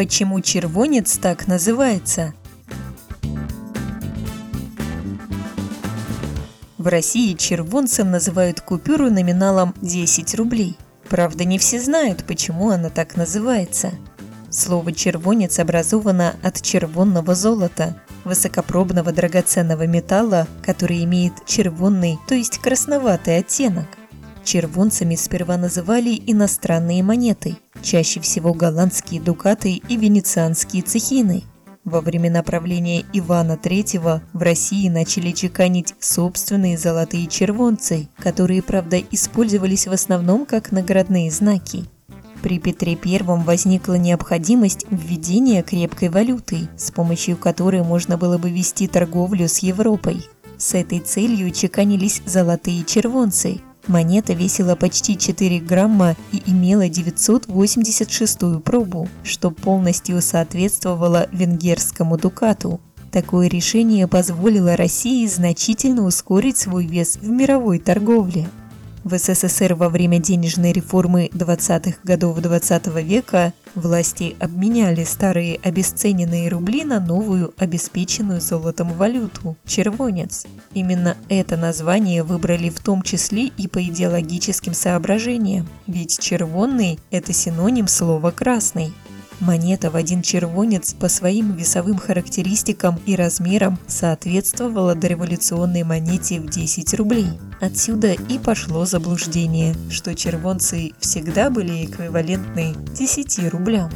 Почему червонец так называется? В России червонцем называют купюру номиналом 10 рублей. Правда, не все знают, почему она так называется. Слово «червонец» образовано от червонного золота, высокопробного драгоценного металла, который имеет червонный, то есть красноватый оттенок. Червонцами сперва называли иностранные монеты, чаще всего голландские дукаты и венецианские цехины. Во времена правления Ивана III в России начали чеканить собственные золотые червонцы, которые, правда, использовались в основном как наградные знаки. При Петре I возникла необходимость введения крепкой валюты, с помощью которой можно было бы вести торговлю с Европой. С этой целью чеканились золотые червонцы. Монета весила почти 4 грамма и имела 986 пробу, что полностью соответствовало венгерскому дукату. Такое решение позволило России значительно ускорить свой вес в мировой торговле. В СССР во время денежной реформы 20-х годов 20 -го века власти обменяли старые обесцененные рубли на новую обеспеченную золотом валюту – червонец. Именно это название выбрали в том числе и по идеологическим соображениям, ведь червонный – это синоним слова «красный». Монета в один червонец по своим весовым характеристикам и размерам соответствовала дореволюционной монете в 10 рублей. Отсюда и пошло заблуждение, что червонцы всегда были эквивалентны 10 рублям.